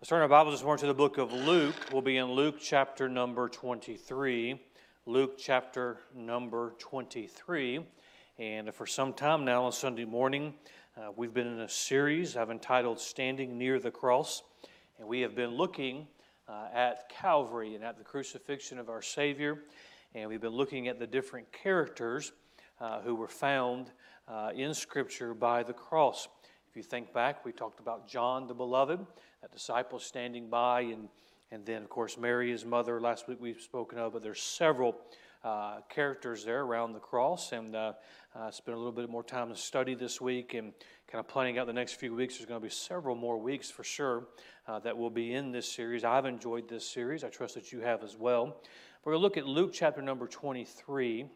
Let's turn our Bibles this morning to the book of Luke. We'll be in Luke chapter number 23. Luke chapter number 23. And for some time now on Sunday morning, uh, we've been in a series I've entitled Standing Near the Cross. And we have been looking uh, at Calvary and at the crucifixion of our Savior. And we've been looking at the different characters uh, who were found uh, in Scripture by the cross. If you think back, we talked about John the Beloved that disciple standing by, and, and then, of course, Mary, his mother, last week we've spoken of, but there's several uh, characters there around the cross, and uh, spent a little bit more time to study this week and kind of planning out the next few weeks. There's going to be several more weeks for sure uh, that will be in this series. I've enjoyed this series. I trust that you have as well. We're going to look at Luke chapter number 23.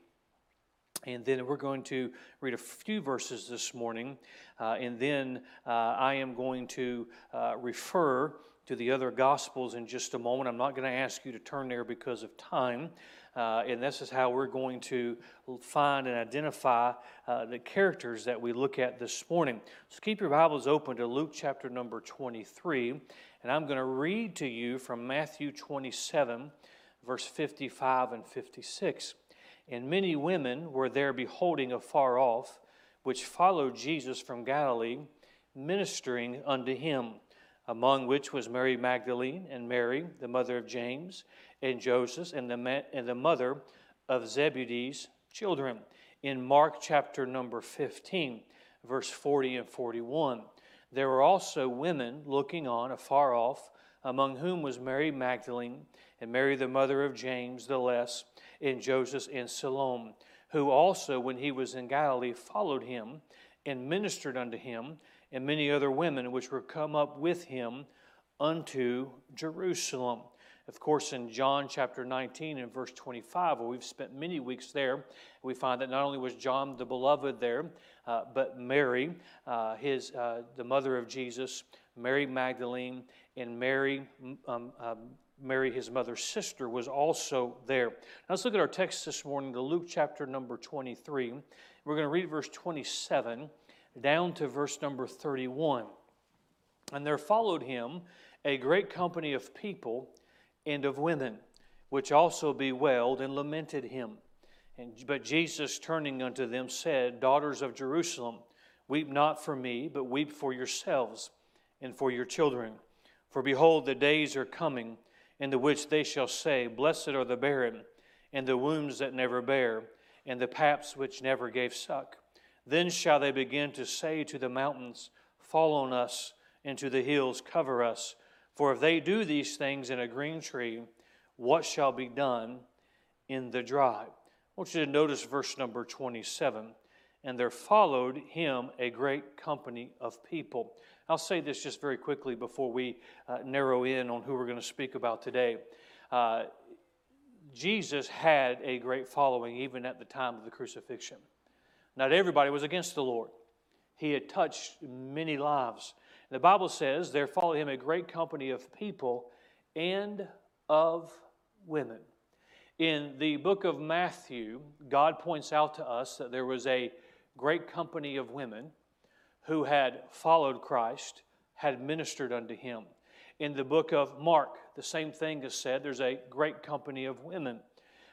And then we're going to read a few verses this morning. Uh, and then uh, I am going to uh, refer to the other Gospels in just a moment. I'm not going to ask you to turn there because of time. Uh, and this is how we're going to find and identify uh, the characters that we look at this morning. So keep your Bibles open to Luke chapter number 23. And I'm going to read to you from Matthew 27, verse 55 and 56. And many women were there beholding afar off, which followed Jesus from Galilee, ministering unto him, among which was Mary Magdalene and Mary, the mother of James and Joseph, and the, and the mother of Zebedee's children. In Mark chapter number 15, verse 40 and 41. There were also women looking on afar off, among whom was Mary Magdalene and Mary, the mother of James the Less, and Joseph and Salome, who also, when he was in Galilee, followed him and ministered unto him, and many other women which were come up with him unto Jerusalem. Of course, in John chapter 19 and verse 25, where we've spent many weeks there, we find that not only was John the beloved there, uh, but Mary, uh, his, uh, the mother of Jesus, Mary Magdalene, and Mary, um, um, Mary, his mother's sister, was also there. Now let's look at our text this morning, to Luke chapter number 23. We're going to read verse 27 down to verse number 31. And there followed him a great company of people and of women, which also bewailed and lamented him. And, but Jesus, turning unto them, said, Daughters of Jerusalem, weep not for me, but weep for yourselves and for your children. For behold, the days are coming in the which they shall say, Blessed are the barren, and the wombs that never bare, and the paps which never gave suck. Then shall they begin to say to the mountains, Fall on us, and to the hills, cover us. For if they do these things in a green tree, what shall be done in the dry? I want you to notice verse number 27. And there followed him a great company of people. I'll say this just very quickly before we uh, narrow in on who we're going to speak about today. Uh, Jesus had a great following even at the time of the crucifixion. Not everybody was against the Lord, He had touched many lives. The Bible says, There followed him a great company of people and of women. In the book of Matthew, God points out to us that there was a great company of women who had followed Christ, had ministered unto him. In the book of Mark, the same thing is said. There's a great company of women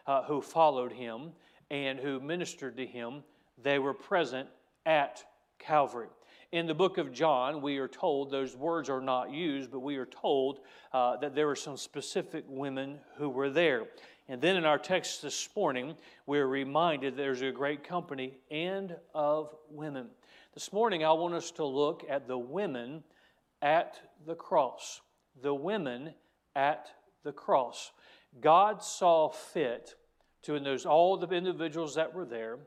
uh, who followed him and who ministered to him. They were present at Calvary. In the book of John, we are told, those words are not used, but we are told uh, that there were some specific women who were there. And then in our text this morning, we're reminded there's a great company and of women. This morning, I want us to look at the women at the cross. The women at the cross. God saw fit to, in those all the individuals that were there,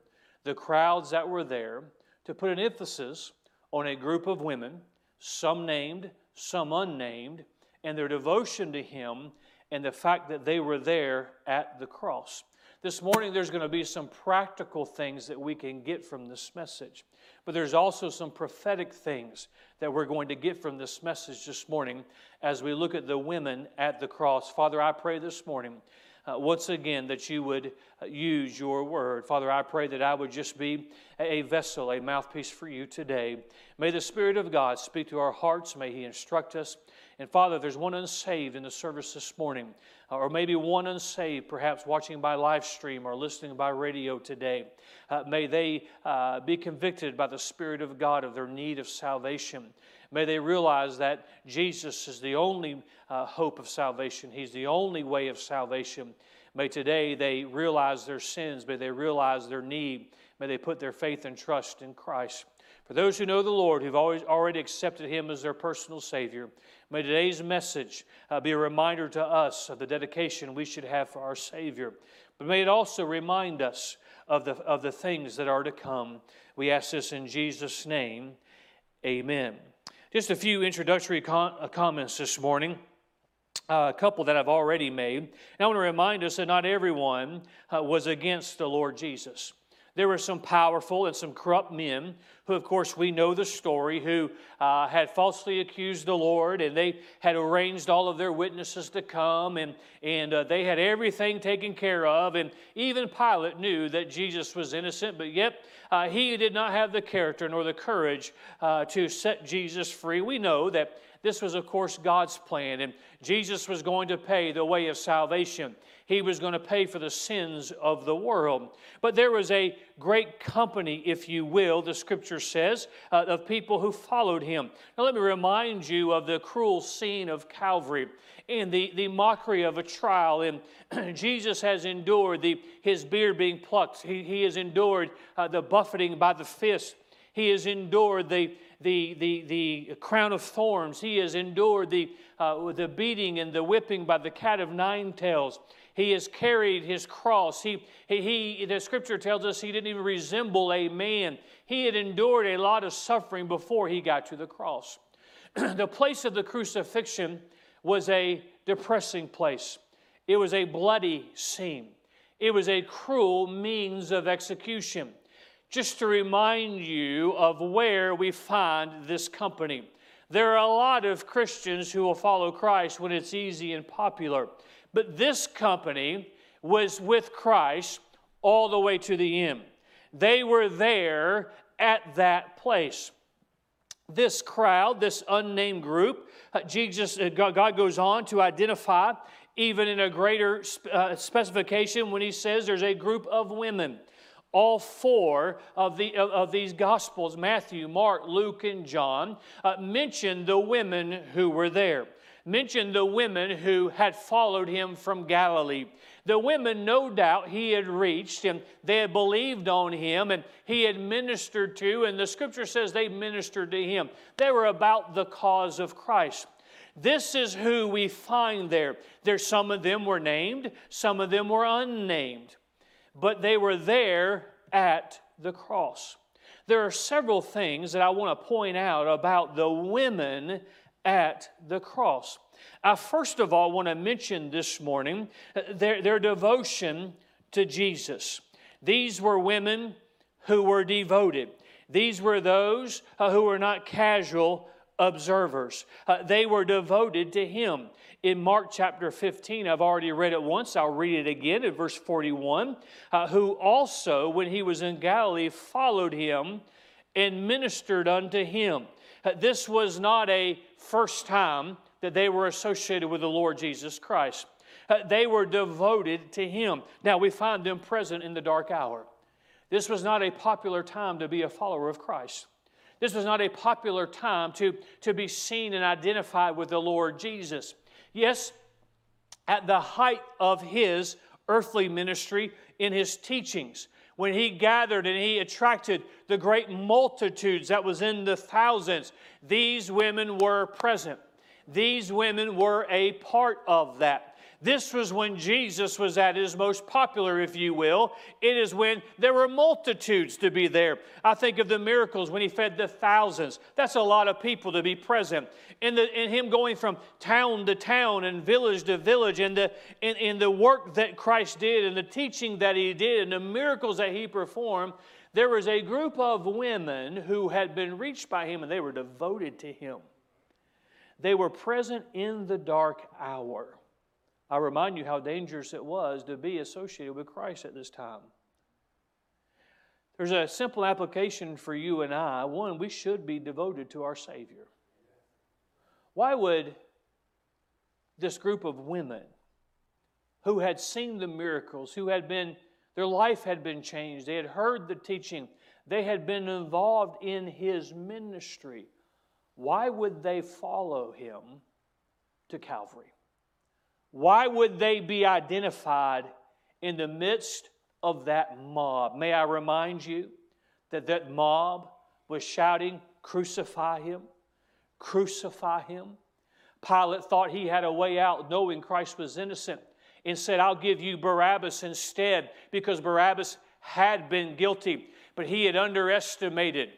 the crowds that were there, to put an emphasis on a group of women, some named, some unnamed, and their devotion to Him and the fact that they were there at the cross. This morning, there's going to be some practical things that we can get from this message. But there's also some prophetic things that we're going to get from this message this morning as we look at the women at the cross. Father, I pray this morning. Uh, once again, that you would uh, use your word. Father, I pray that I would just be a vessel, a mouthpiece for you today. May the Spirit of God speak to our hearts. May He instruct us And Father, there's one unsaved in the service this morning, uh, or maybe one unsaved, perhaps watching by live stream or listening by radio today. Uh, may they uh, be convicted by the Spirit of God of their need of salvation. May they realize that Jesus is the only uh, hope of salvation, He's the only way of salvation. May today they realize their sins, may they realize their need, may they put their faith and trust in Christ. For those who know the Lord, who've always already accepted Him as their personal Savior, may today's message uh, be a reminder to us of the dedication we should have for our Savior. But may it also remind us of the, of the things that are to come. We ask this in Jesus' name. Amen. Just a few introductory uh, comments this morning. Uh, a couple that I've already made. And I want to remind us that not everyone uh, was against the Lord Jesus. There were some powerful and some corrupt men who, of course, we know the story, who uh, had falsely accused the Lord and they had arranged all of their witnesses to come and, and uh, they had everything taken care of. And even Pilate knew that Jesus was innocent, but yet uh, he did not have the character nor the courage uh, to set Jesus free. We know that this was, of course, God's plan, and Jesus was going to pay the way of salvation. He was going to pay for the sins of the world. But there was a great company, if you will, the scripture says, uh, of people who followed him. Now, let me remind you of the cruel scene of Calvary and the, the mockery of a trial. And Jesus has endured the, his beard being plucked, he, he has endured uh, the buffeting by the fist. He has endured the, the, the, the crown of thorns. He has endured the, uh, the beating and the whipping by the cat of nine tails. He has carried his cross. He, he, he, the scripture tells us he didn't even resemble a man. He had endured a lot of suffering before he got to the cross. the place of the crucifixion was a depressing place, it was a bloody scene, it was a cruel means of execution. Just to remind you of where we find this company. There are a lot of Christians who will follow Christ when it's easy and popular. But this company was with Christ all the way to the end. They were there at that place. This crowd, this unnamed group, uh, Jesus, uh, God goes on to identify even in a greater uh, specification when he says there's a group of women. All four of, the, of, these Gospels, Matthew, Mark, Luke, and John, uh, mention the women who were there mentioned the women who had followed him from Galilee. The women, no doubt, he had reached and they had believed on him and he had ministered to, and the scripture says they ministered to him. They were about the cause of Christ. This is who we find there. There some of them were named, some of them were unnamed, but they were there at the cross. There are several things that I want to point out about the women at the cross. I first of all want to mention this morning uh, their, their devotion to Jesus. These were women who were devoted. These were those uh, who were not casual observers. Uh, they were devoted to Him. In Mark chapter 15, I've already read it once, I'll read it again in verse 41. Uh, who also, when he was in Galilee, followed him and ministered unto him. Uh, this was not a first time that they were associated with the Lord Jesus Christ. Uh, they were devoted to Him. Now, we find them present in the dark hour. This was not a popular time to be a follower of Christ. This was not a popular time to, to be seen and identified with the Lord Jesus. Yes, at the height of his earthly ministry, in his teachings, when he gathered and he attracted the great multitudes that was in the thousands, these women were present. These women were a part of that. This was when Jesus was at his most popular, if you will. It is when there were multitudes to be there. I think of the miracles when he fed the thousands. That's a lot of people to be present. And, the, in him going from town to town and village to village, and the, in, in the work that Christ did, and the teaching that he did, and the miracles that he performed, there was a group of women who had been reached by him and they were devoted to him. They were present in the dark hour. I remind you how dangerous it was to be associated with Christ at this time. There's a simple application for you and I. One, we should be devoted to our Savior. Why would this group of women who had seen the miracles, who had been, their life had been changed, they had heard the teaching, they had been involved in his ministry. Why would they follow him to Calvary? Why would they be identified in the midst of that mob? May I remind you that that mob was shouting, Crucify him, crucify him. Pilate thought he had a way out, knowing Christ was innocent, and said, I'll give you Barabbas instead, because Barabbas had been guilty, but he had underestimated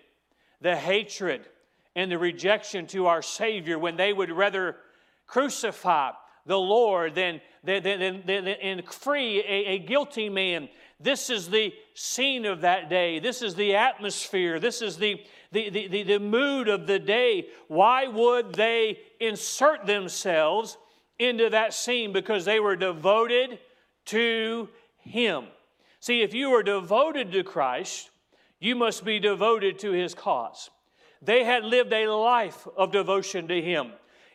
the hatred and the rejection to our Savior when they would rather crucify the Lord than, than, than, than, and free a, a guilty man. This is the scene of that day. This is the atmosphere. This is the, the, the, the, the mood of the day. Why would they insert themselves into that scene? Because they were devoted to Him. See, if you are devoted to Christ, you must be devoted to His cause. They had lived a life of devotion to Him.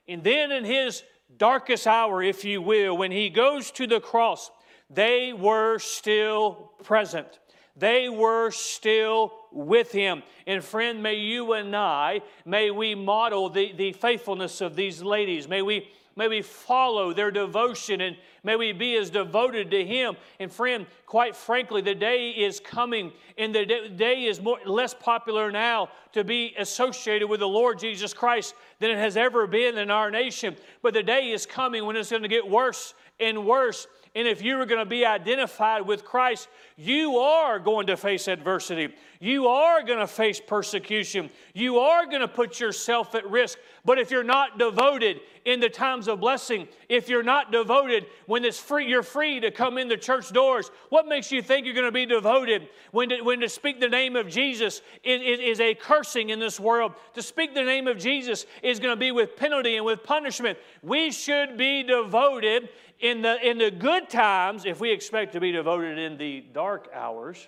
And then in His darkest hour, if you will, when He goes to the cross, they were still present. They were still with him. And friend, may you and I, may we model the, the faithfulness of these ladies. May we, may we follow their devotion and may we be as devoted to him. And friend, quite frankly, the day is coming and the day is more, less popular now to be associated with the Lord Jesus Christ than it has ever been in our nation. But the day is coming when it's going to get worse and worse and if you are going to be identified with Christ, you are going to face adversity. You are going to face persecution. You are going to put yourself at risk. But if you're not devoted in the times of blessing, if you're not devoted when it's free, you're free to come in the church doors, what makes you think you're going to be devoted when to, when to speak the name of Jesus is, is, is a cursing in this world? To speak the name of Jesus is going to be with penalty and with punishment. We should be devoted in the, in the good times, if we expect to be devoted in the dark hours,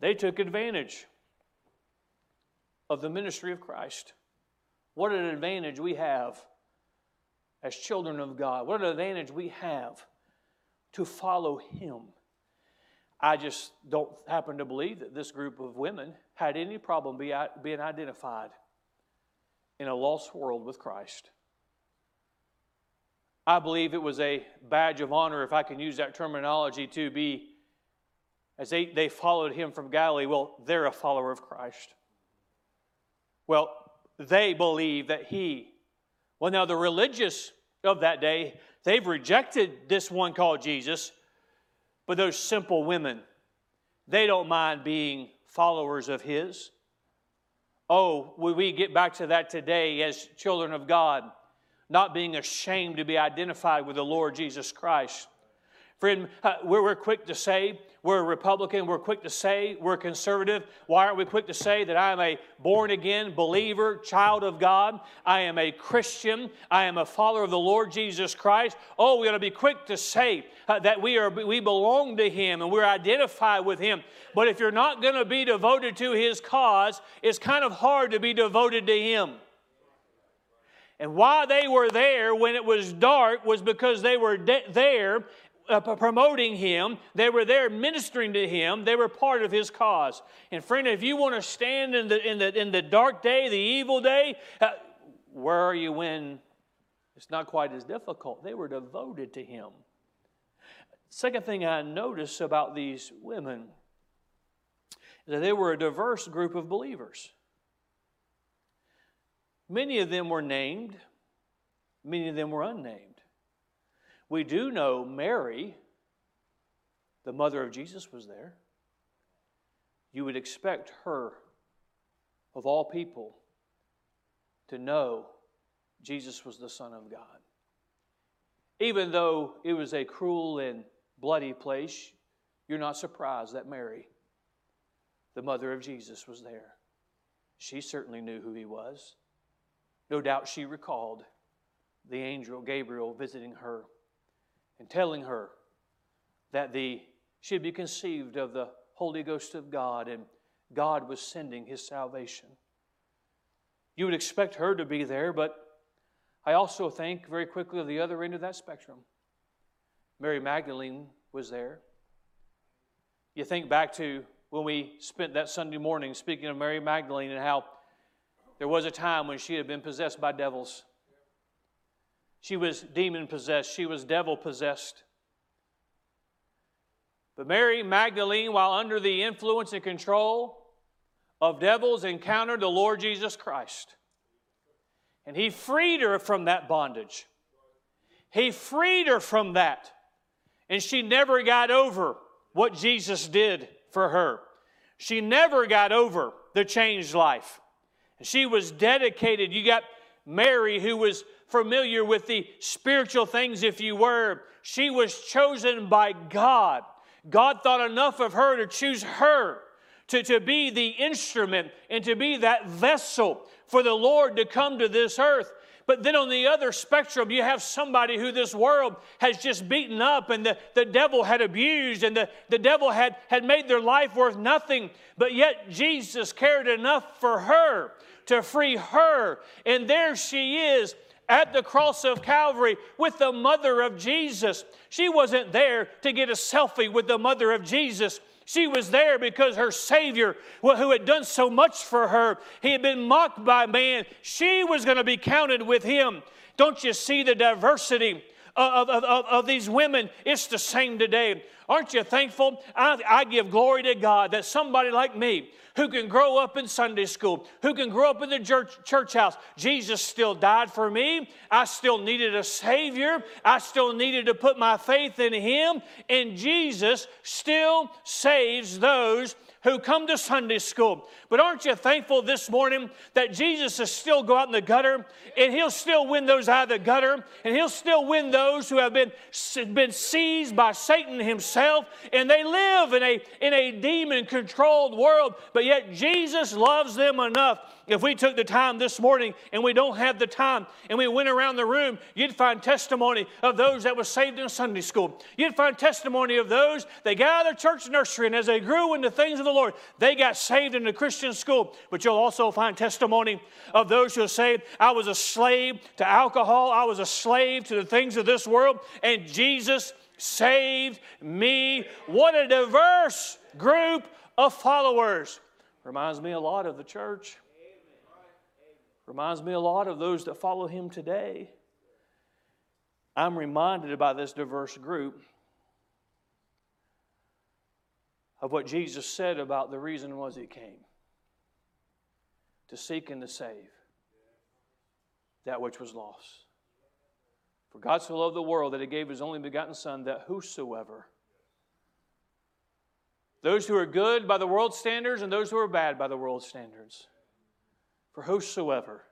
they took advantage of the ministry of Christ. What an advantage we have as children of God. What an advantage we have to follow Him. I just don't happen to believe that this group of women had any problem being identified in a lost world with Christ. I believe it was a badge of honor, if I can use that terminology, to be, as they, they followed him from Galilee, well, they're a follower of Christ. Well, they believe that he, well, now the religious of that day, they've rejected this one called Jesus, but those simple women, they don't mind being followers of his. Oh, will we get back to that today as children of God? not being ashamed to be identified with the Lord Jesus Christ. Friend, uh, we're, we're quick to say we're a Republican, we're quick to say we're conservative. Why aren't we quick to say that I am a born again believer, child of God? I am a Christian. I am a follower of the Lord Jesus Christ. Oh, we ought to be quick to say uh, that we, are, we belong to Him and we're identified with Him. But if you're not going to be devoted to His cause, it's kind of hard to be devoted to Him. And why they were there when it was dark was because they were de- there uh, promoting him. They were there ministering to him. They were part of his cause. And friend, if you want to stand in the, in the, in the dark day, the evil day, uh, where are you when it's not quite as difficult? They were devoted to him. Second thing I notice about these women is that they were a diverse group of believers. Many of them were named, many of them were unnamed. We do know Mary, the mother of Jesus, was there. You would expect her, of all people, to know Jesus was the Son of God. Even though it was a cruel and bloody place, you're not surprised that Mary, the mother of Jesus, was there. She certainly knew who he was. No doubt she recalled the angel Gabriel visiting her and telling her that the, she'd be conceived of the Holy Ghost of God and God was sending his salvation. You would expect her to be there, but I also think very quickly of the other end of that spectrum. Mary Magdalene was there. You think back to when we spent that Sunday morning speaking of Mary Magdalene and how there was a time when she had been possessed by devils. She was demon possessed, she was devil possessed. But Mary Magdalene, while under the influence and control of devils, encountered the Lord Jesus Christ. And He freed her from that bondage. He freed her from that. And she never got over what Jesus did for her. She never got over the changed life. She was dedicated. You got Mary, who was familiar with the spiritual things, if you were. She was chosen by God God thought enough of her to choose her to, to be the instrument and to be that vessel for the Lord to come to this earth. But then on the other spectrum, you have somebody who this world has just beaten up and the, the devil had abused and the, the devil had, had made their life worth nothing. But yet Jesus cared enough for her to free her. And there she is at the cross of Calvary with the mother of Jesus. She wasn't there to get a selfie with the mother of Jesus. She was there because her Savior, who had done so much for her, he had been mocked by man. She was going to be counted with him. Don't you see the diversity of, of, of, of these women? It's the same today. Aren't you thankful? I, I give glory to God that somebody like me, who can grow up in Sunday school, who can grow up in the church, church house. Jesus still died for me. I still needed a Savior. I still needed to put my faith in Him. And Jesus still saves those who come to Sunday school. But aren't you thankful this morning that Jesus is still go out in the gutter and he'll still win those out of the gutter and he'll still win those who have been, been seized by Satan himself and they live in a, in a demon controlled world, but yet Jesus loves them enough if we took the time this morning and we don't have the time and we went around the room, you'd find testimony of those that were saved in Sunday school. You'd find testimony of those that got out of church nursery and as they grew in the things of the Lord, they got saved in the Christian school. But you'll also find testimony of those who say, I was a slave to alcohol, I was a slave to the things of this world, and Jesus saved me. What a diverse group of followers. Reminds me a lot of the church. Reminds me a lot of those that follow him today. I'm reminded by this diverse group of what Jesus said about the reason was he came to seek and to save that which was lost. For God so loved the world that he gave his only begotten Son, that whosoever, those who are good by the world's standards and those who are bad by the world's standards, for whosoever.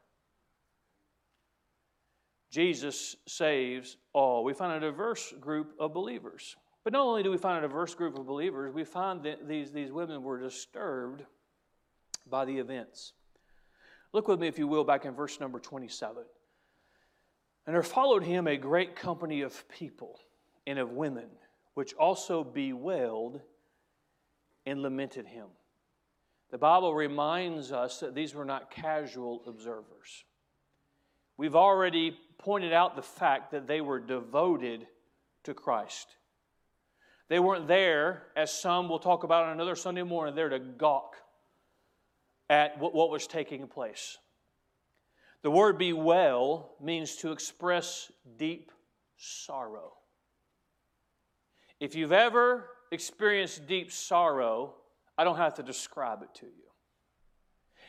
Jesus saves all. We find a diverse group of believers. But not only do we find a diverse group of believers, we find that these, these women were disturbed by the events. Look with me, if you will, back in verse number 27. And there followed him a great company of people and of women, which also bewailed and lamented him. The Bible reminds us that these were not casual observers. We've already pointed out the fact that they were devoted to Christ. They weren't there, as some will talk about on another Sunday morning, there to gawk at what was taking place. The word bewail means to express deep sorrow. If you've ever experienced deep sorrow, I don't have to describe it to you.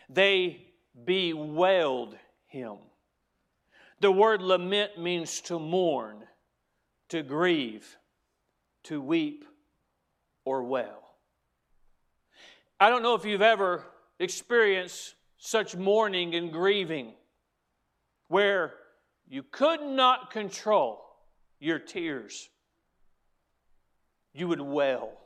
They bewailed him. The word lament means to mourn, to grieve, to weep, or wail. I don't know if you've ever experienced such mourning and grieving where you could not control your tears. You would wail.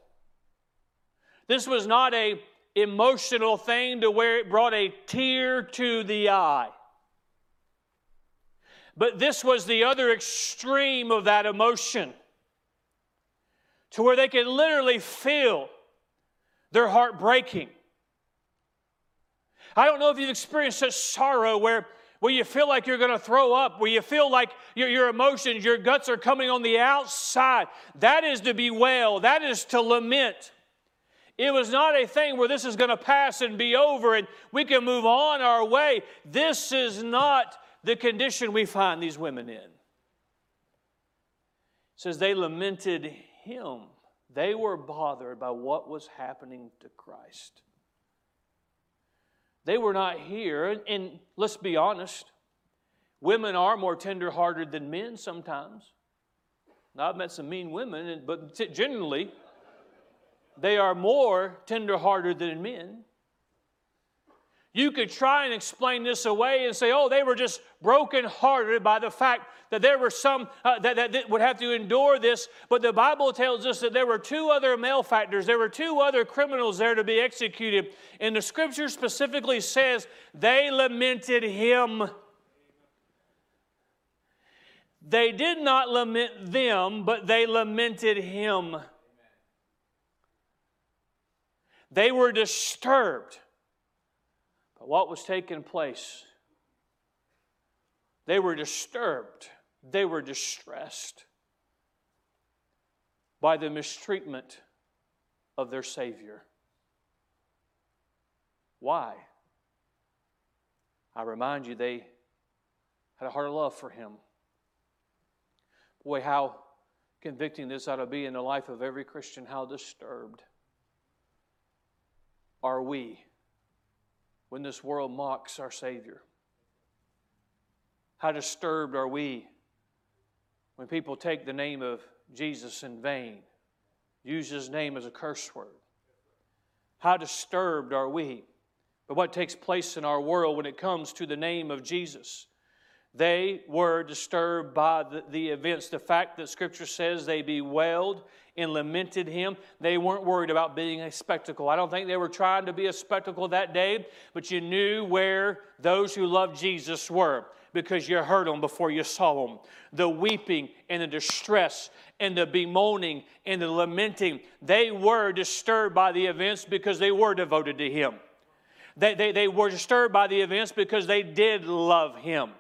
This was not a emotional thing to where it brought a tear to the eye. But this was the other extreme of that emotion to where they could literally feel their heart breaking. I don't know if you've experienced such sorrow where, where you feel like you're going to throw up, where you feel like your, your emotions, your guts are coming on the outside. That is to bewail, that is to lament. It was not a thing where this is going to pass and be over and we can move on our way. This is not the condition we find these women in. It says they lamented him. They were bothered by what was happening to Christ. They were not here, and, let's be honest, women are more tenderhearted than men sometimes. Now, I've met some mean women, but generally, they are more tenderhearted than men. You could try and explain this away and say, oh, they were just brokenhearted by the fact that there were some uh, that, that, that would have to endure this. But the Bible tells us that there were two other malefactors, there were two other criminals there to be executed. And the scripture specifically says they lamented him. They did not lament them, but they lamented him. They were disturbed by what was taking place. They were disturbed, they were distressed by the mistreatment of their Savior. Why? I remind you, they had a heart of love for Him. Boy, how convicting this ought to be in the life of every Christian, how disturbed are we when this world mocks our Savior? How disturbed are we when people take the name of Jesus in vain, use his name as a curse word? How disturbed are we by what takes place in our world when it comes to the name of Jesus? They were disturbed by the, the, events. The fact that Scripture says they bewailed and lamented him. They weren't worried about being a spectacle. I don't think they were trying to be a spectacle that day, but you knew where those who loved Jesus were because you heard them before you saw them. The weeping and the distress and the bemoaning and the lamenting, they were disturbed by the events because they were devoted to him. They, they, they were disturbed by the events because they did love him.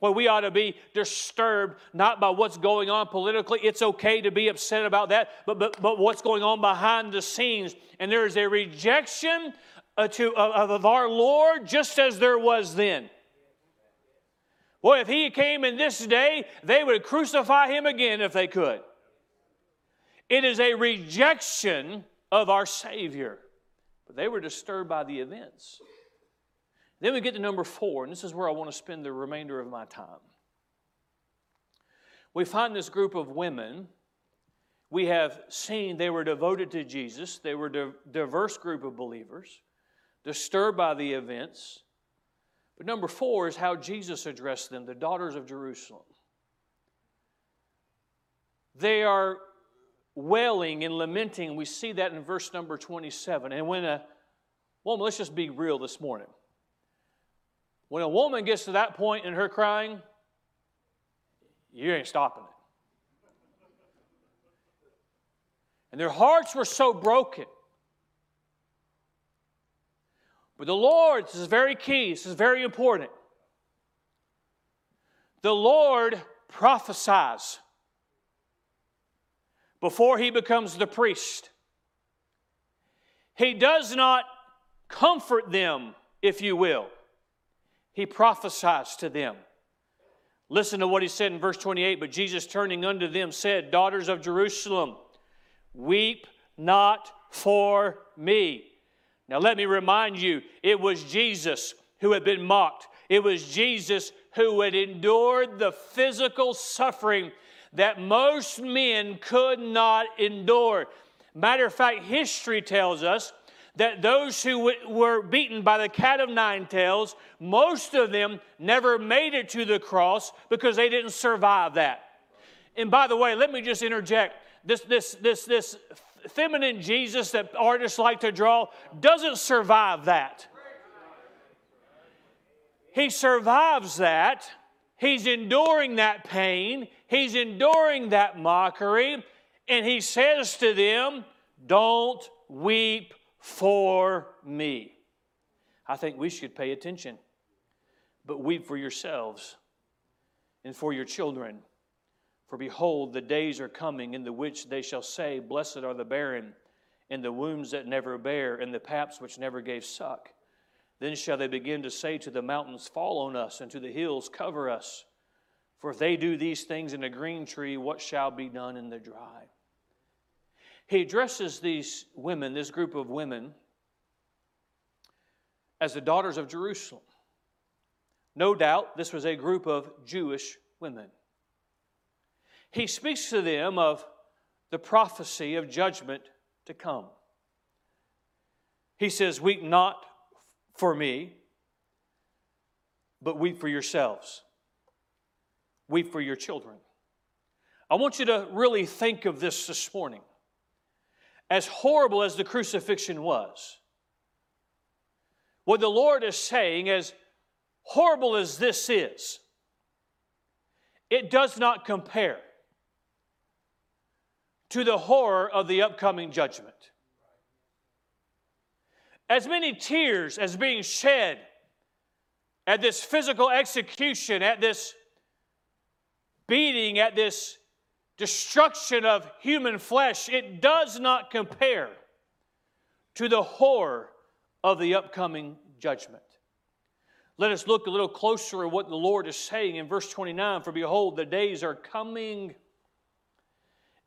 Well, we ought to be disturbed not by what's going on politically. It's okay to be upset about that, but, but, but what's going on behind the scenes. And there is a rejection uh, to, of, of our Lord just as there was then. Boy, if he came in this day, they would crucify him again if they could. It is a rejection of our Savior. But they were disturbed by the events. Then we get to number four, and this is where I want to spend the remainder of my time. We find this group of women. We have seen they were devoted to Jesus. They were a diverse group of believers, disturbed by the events. But number four is how Jesus addressed them, the daughters of Jerusalem. They are wailing and lamenting. We see that in verse number 27. And when a woman, let's just be real this morning. When a woman gets to that point in her crying, you ain't stopping it. And their hearts were so broken. But the Lord, this is very key, this is very important. The Lord prophesies before he becomes the priest. He does not comfort them, if you will he prophesies to them. Listen to what he said in verse 28 But Jesus turning unto them said, Daughters of Jerusalem, weep not for me. Now let me remind you, it was Jesus who had been mocked. It was Jesus who had endured the physical suffering that most men could not endure. Matter of fact, history tells us that those who were beaten by the cat of nine tails, most of them never made it to the cross because they didn't survive that. And by the way, let me just interject this, this, this, this feminine Jesus that artists like to draw doesn't survive that. He survives that. He's enduring that pain. He's enduring that mockery. And he says to them, Don't weep for me. I think we should pay attention. but weep for yourselves and for your children. For behold, the days are coming in the which they shall say, Blessed are the barren, and the wombs that never bear, and the paps which never gave suck. Then shall they begin to say to the mountains, Fall on us, and to the hills, Cover us. For if they do these things in a green tree, what shall be done in the dry? He addresses these women, this group of women, as the daughters of Jerusalem. No doubt this was a group of Jewish women. He speaks to them of the prophecy of judgment to come. He says, Weep not for me, but weep for yourselves. Weep for your children. I want you to really think of this this morning. As horrible as the crucifixion was, what the Lord is saying, as horrible as this is, it does not compare to the horror of the upcoming judgment. As many tears as being shed at this physical execution, at this beating, at this destruction of human flesh, it does not compare to the horror of the upcoming judgment. Let us look a little closer at what the Lord is saying in verse 29 For behold, the days are coming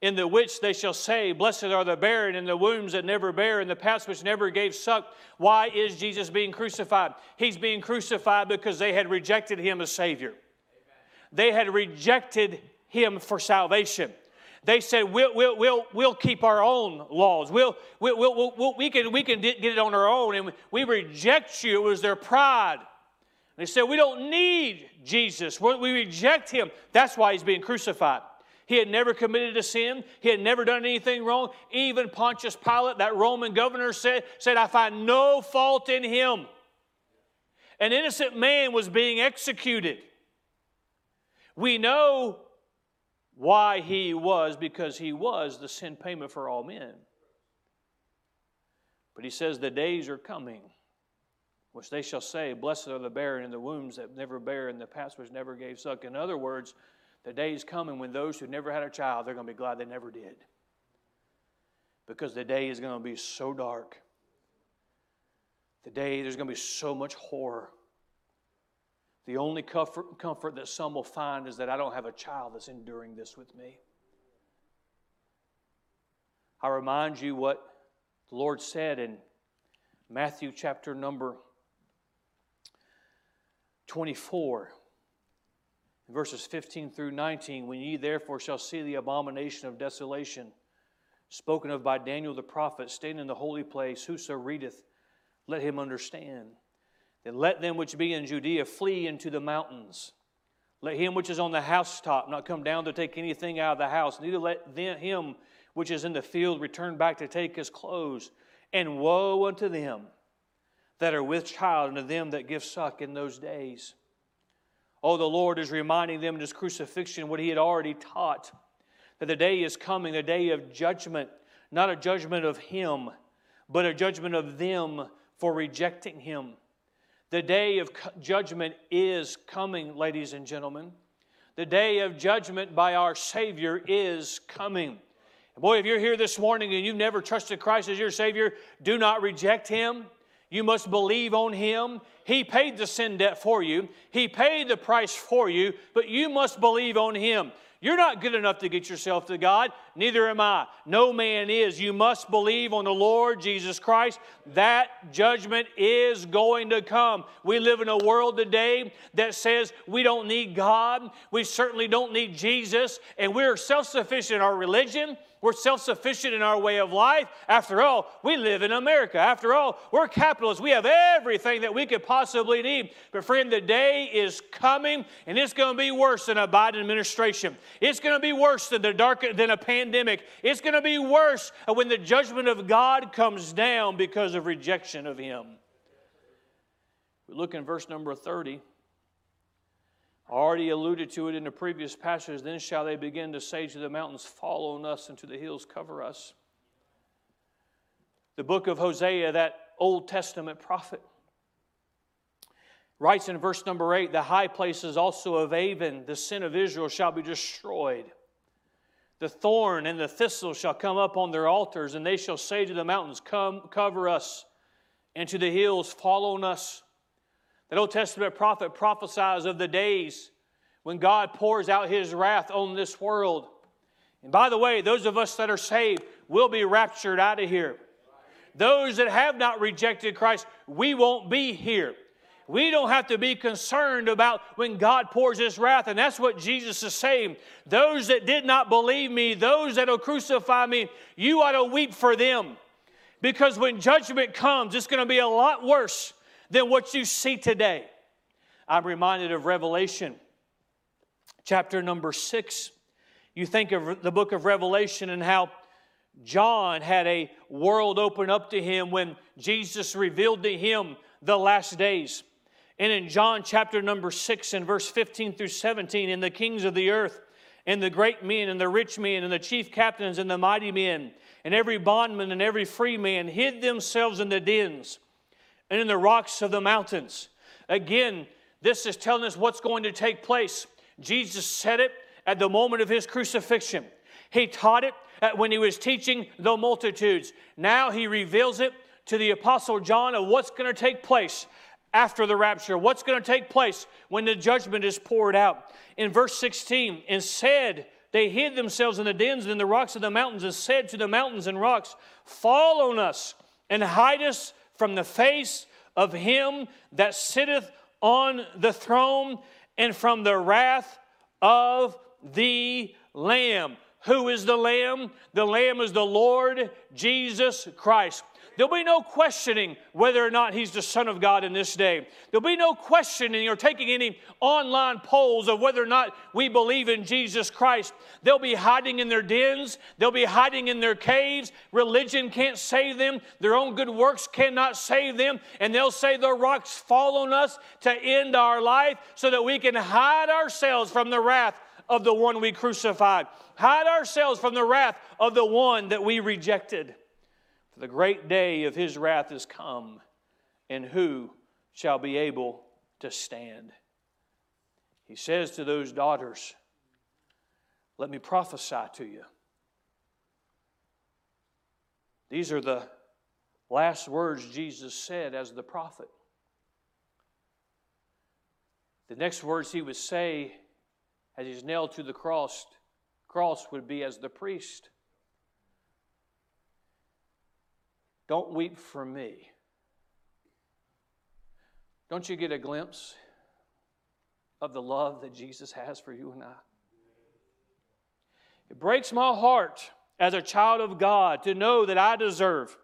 in the which they shall say, Blessed are the barren and the wombs that never bear and the paps which never gave suck. Why is Jesus being crucified? He's being crucified because they had rejected him as Savior. Amen. They had rejected him for salvation. They said, we'll, we'll, we'll, we'll keep our own laws. We'll, we'll, we'll, we'll, we can, we can get it on our own. And we reject you. It was their pride. They said, We don't need Jesus. We reject him. That's why he's being crucified. He had never committed a sin. He had never done anything wrong. Even Pontius Pilate, that Roman governor, said, said I find no fault in him. An innocent man was being executed. We know why he was because he was the sin payment for all men. But he says, The days are coming which they shall say, Blessed are the barren and the wombs that never bear and the paps which never gave suck. In other words, the day is coming when those who never had a child, they're going to be glad they never did. Because the day is going to be so dark. The day, there's going to be so much horror. The only comfort, comfort that some will find is that I don't have a child that's enduring this with me. I remind you what the Lord said in Matthew chapter number 24 verses 15 through 19 when ye therefore shall see the abomination of desolation spoken of by daniel the prophet staying in the holy place whoso readeth let him understand then let them which be in judea flee into the mountains. Let him which is on the housetop not come down to take anything out of the house neither let him which is in the field return back to take his clothes. And woe unto them that are with child and to them that give suck in those days. Oh, the Lord is reminding them in his crucifixion what he had already taught that the day is coming, the day of judgment, not a judgment of him, but a judgment of them for rejecting him. The day of judgment is coming, ladies and gentlemen. The day of judgment by our Savior is coming. Boy, if you're here this morning and you've never trusted Christ as your Savior, do not reject Him. You must believe on Him. He paid the sin debt for you, He paid the price for you, but you must believe on Him. You're not good enough to get yourself to God. Neither am I. No man is. You must believe on the Lord Jesus Christ. That judgment is going to come. We live in a world today that says we don't need God. We certainly don't need Jesus. And we're self sufficient in our religion. We're self sufficient in our way of life. After all, we live in America. After all, we're capitalists. We have everything that we could possibly need. But, friend, the day is coming, and it's going to be worse than a Biden administration. It's going to be worse than, the dark, than a pandemic. It's going to be worse when the judgment of God comes down because of rejection of Him. We look in verse number 30 already alluded to it in the previous passage. Then shall they begin to say to the mountains, Fall on us, and to the hills, cover us. The book of Hosea, that Old Testament prophet, writes in verse number 8 the high places also of Aven, the sin of Israel, shall be destroyed. The thorn and the thistle shall come up on their altars, and they shall say to the mountains, Come, cover us, and to the hills, fall on us. The Old Testament prophet prophesies of the days when God pours out his wrath on this world. And by the way, those of us that are saved will be raptured out of here. Those that have not rejected Christ, we won't be here. We don't have to be concerned about when God pours his wrath. And that's what Jesus is saying. Those that did not believe me, those that will crucify me, you ought to weep for them. Because when judgment comes, it's going to be a lot worse than what you see today. I'm reminded of Revelation, chapter number six. You think of the book of Revelation and how John had a world open up to him when Jesus revealed to him the last days. And in John chapter number 6 and verse 15 through 17, in the kings of the earth, and the great men, and the rich men, and the chief captains, and the mighty men, and every bondman and every free man hid themselves in the dens and in the rocks of the mountains. Again, this is telling us what's going to take place. Jesus said it at the moment of his crucifixion. He taught it when he was teaching the multitudes. Now he reveals it to the Apostle John of what's going to take place after the rapture, what's going to take place when the judgment is poured out. In verse 16, and said, they hid themselves in the dens and in the rocks of the mountains, and said to the mountains and rocks, Fall on us and hide us from the face of him that sitteth on the throne and from the wrath of the Lamb. Who is the Lamb? The Lamb is the Lord Jesus Christ. There'll be no questioning whether or not he's the Son of God in this day. There'll be no questioning or taking any online polls of whether or not we believe in Jesus Christ. They'll be hiding in their dens, they'll be hiding in their caves. Religion can't save them, their own good works cannot save them. And they'll say the rocks fall on us to end our life so that we can hide ourselves from the wrath of the one we crucified, hide ourselves from the wrath of the one that we rejected. For the great day of his wrath is come, and who shall be able to stand? He says to those daughters, Let me prophesy to you. These are the last words Jesus said as the prophet. The next words he would say as he's nailed to the cross, cross would be as the priest. Don't weep for me. Don't you get a glimpse of the love that Jesus has for you and I? It breaks my heart as a child of God to know that I deserve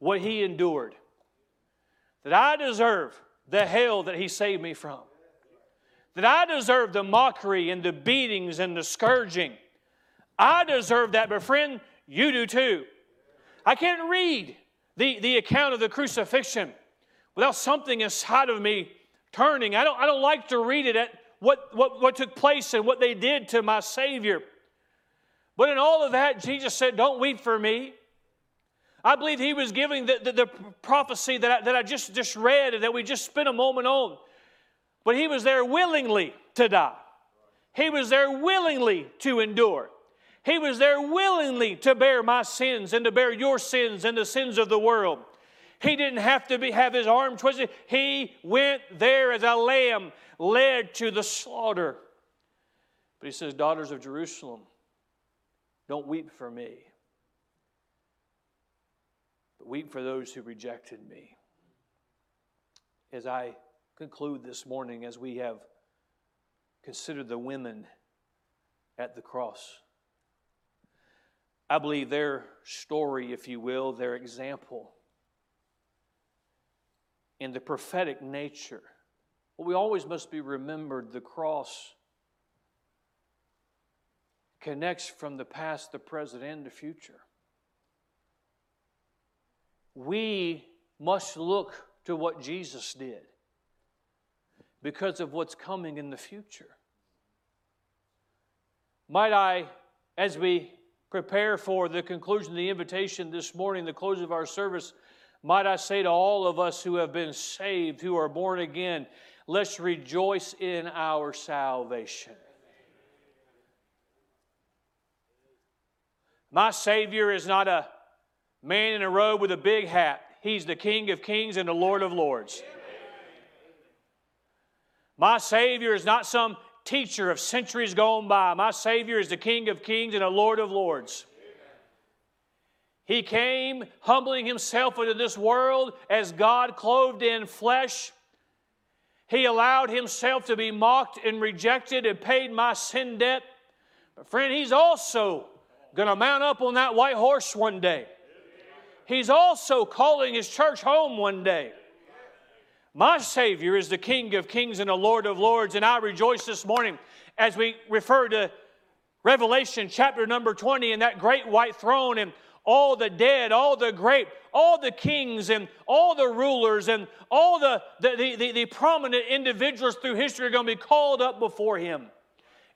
what He endured, that I deserve the hell that He saved me from, that I deserve the mockery and the beatings and the scourging. I deserve that, but friend, you do too. I can't read the, the account of the crucifixion without something inside of me turning. I don't, I don't like to read it at what, what, what took place and what they did to my Savior. But in all of that, Jesus said, Don't weep for me. I believe he was giving the, the, the prophecy that I, that I just, just read and that we just spent a moment on. But he was there willingly to die. He was there willingly to endure. He was there willingly to bear my sins and to bear your sins and the sins of the world. He didn't have to be, have his arm twisted. He went there as a lamb led to the slaughter. But he says, Daughters of Jerusalem, don't weep for me, but weep for those who rejected me. As I conclude this morning, as we have considered the women at the cross. I believe their story, if you will, their example, in the prophetic nature. Well, we always must be remembered the cross connects from the past, the present, and the future. We must look to what Jesus did because of what's coming in the future. Might I, as we prepare for the conclusion of the invitation this morning, the close of our service, Might I say to all of us who have been saved, who are born again, let's rejoice in our salvation. My Savior is not a man in a robe with a big hat. He's the King of kings and the Lord of lords. My Savior is not some teacher of centuries gone by. My Savior is the King of kings and the Lord of lords. He came humbling himself into this world as God clothed in flesh. He allowed himself to be mocked and rejected and paid my sin debt. But, friend, he's also going to mount up on that white horse one day. He's also calling his church home one day. My Savior is the King of kings and the Lord of lords, and I rejoice this morning as we refer to Revelation chapter number 20 and that great white throne and all the dead, all the great, all the kings and all the rulers and all the, the, the, the, prominent individuals through history are going to be called up before him.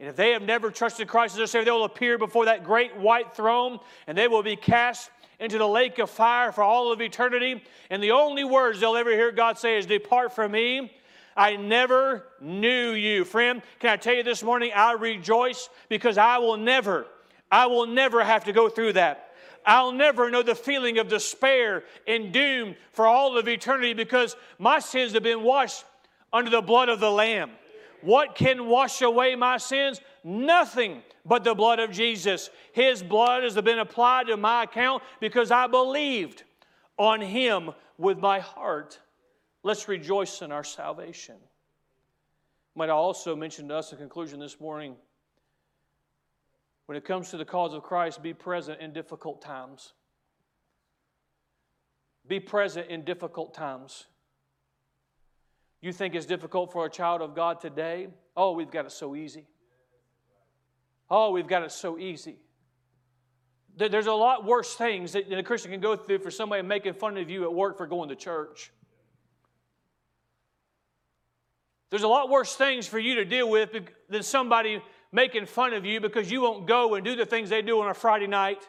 And if they have never trusted Christ as their Savior, they will appear before that great white throne and they will be cast into the lake of fire for all of eternity. And the only words they'll ever hear God say is, Depart from me. I never knew you. Friend, can I tell you this morning, I rejoice because I will never, I will never have to go through that. I'll never know the feeling of despair and doom for all of eternity because my sins have been washed under the blood of the Lamb. What can wash away my sins? Nothing but the blood of Jesus. His blood has been applied to my account because I believed on Him with my heart. Let's rejoice in our salvation. Might I also mention to us in conclusion this morning when it comes to the cause of Christ, be present in difficult times. Be present in difficult times. You think it's difficult for a child of God today? Oh, we've got it so easy. Oh, we've got it so easy. There's a lot worse things that a Christian can go through for somebody making fun of you at work for going to church. There's a lot worse things for you to deal with than somebody making fun of you because you won't go and do the things they do on a Friday night.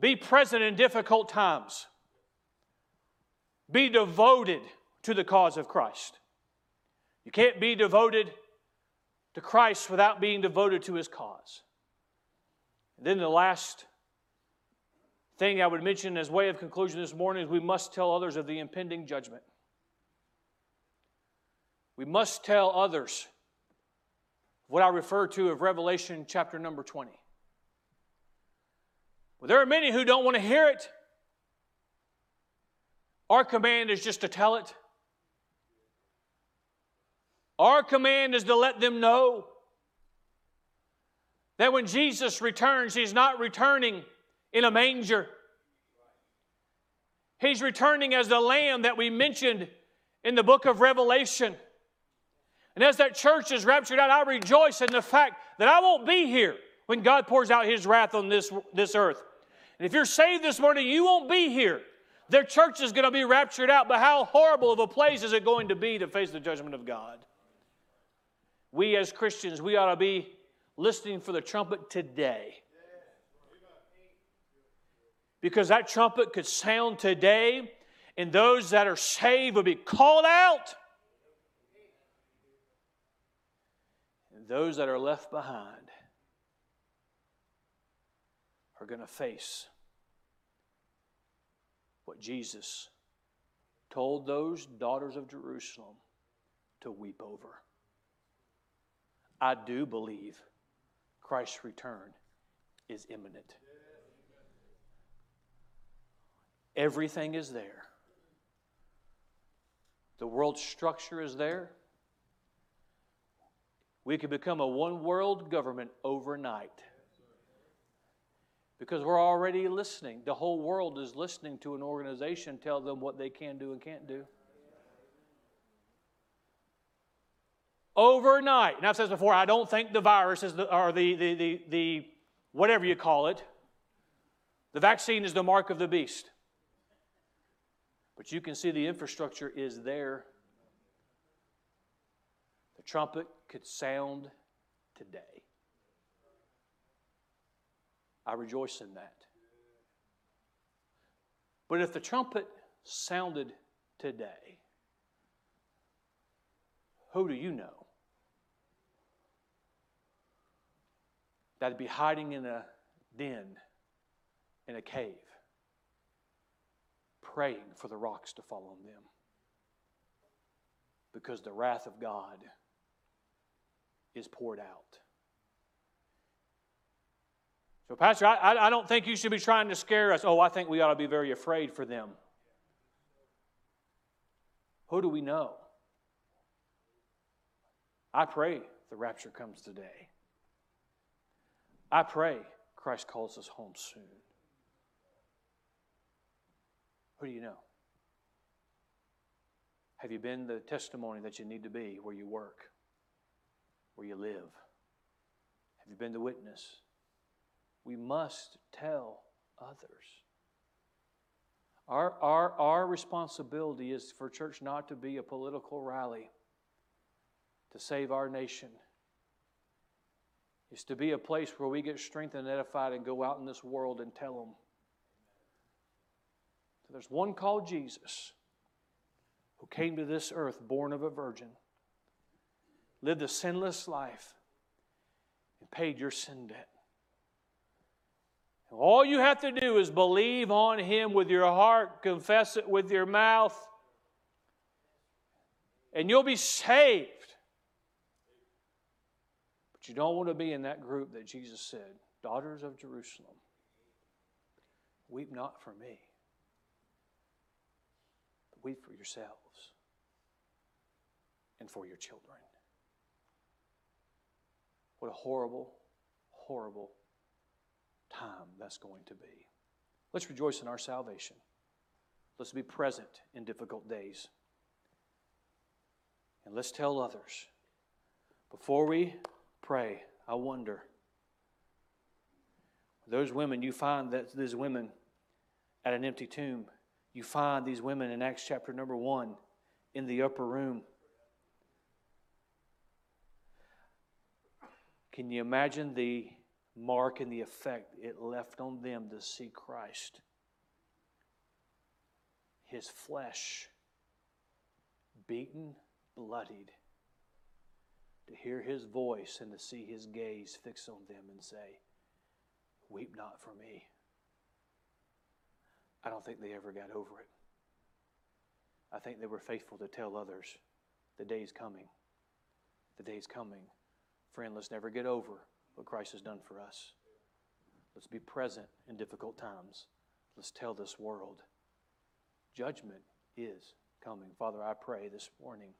Be present in difficult times. Be devoted to the cause of Christ. You can't be devoted to Christ without being devoted to his cause. And then the last thing I would mention as way of conclusion this morning is we must tell others of the impending judgment. We must tell others what I refer to of Revelation chapter number 20. Well, there are many who don't want to hear it. Our command is just to tell it. Our command is to let them know that when Jesus returns, He's not returning in a manger. He's returning as the Lamb that we mentioned in the book of Revelation. And as that church is raptured out, I rejoice in the fact that I won't be here when God pours out His wrath on this, this earth. And if you're saved this morning, you won't be here. Their church is going to be raptured out, but how horrible of a place is it going to be to face the judgment of God? We as Christians, we ought to be listening for the trumpet today. Because that trumpet could sound today, and those that are saved will be called out. And those that are left behind are going to face what Jesus told those daughters of Jerusalem to weep over. I do believe Christ's return is imminent. Everything is there. The world structure is there. We could become a one world government overnight because we're already listening. The whole world is listening to an organization tell them what they can do and can't do. Overnight. And I've said this before, I don't think the virus is the, or the, the, the, the whatever you call it, the vaccine is the mark of the beast. But you can see the infrastructure is there. The trumpet could sound today. I rejoice in that. But if the trumpet sounded today, who do you know? That'd be hiding in a den, in a cave, praying for the rocks to fall on them. Because the wrath of God is poured out. So, Pastor, I, I don't think you should be trying to scare us. Oh, I think we ought to be very afraid for them. Who do we know? I pray the rapture comes today. I pray Christ calls us home soon. Who do you know? Have you been the testimony that you need to be where you work, where you live? Have you been the witness? We must tell others. Our, our, our responsibility is for church not to be a political rally to save our nation. It's to be a place where we get strengthened and edified and go out in this world and tell them. So there's one called Jesus who came to this earth born of a virgin, lived a sinless life, and paid your sin debt. All you have to do is believe on Him with your heart, confess it with your mouth, and you'll be saved. You don't want to be in that group that Jesus said, Daughters of Jerusalem, weep not for me, but weep for yourselves and for your children. What a horrible, horrible time that's going to be. Let's rejoice in our salvation. Let's be present in difficult days. And let's tell others. Before we pray, I wonder. Those women, you find that these women at an empty tomb. You find these women in Acts chapter number one in the upper room. Can you imagine the mark and the effect it left on them to see Christ? His flesh beaten, bloodied, to hear his voice and to see his gaze fixed on them and say, Weep not for me. I don't think they ever got over it. I think they were faithful to tell others the day's coming. The day's coming. Friend, let's never get over what Christ has done for us. Let's be present in difficult times. Let's tell this world judgment is coming. Father, I pray this morning.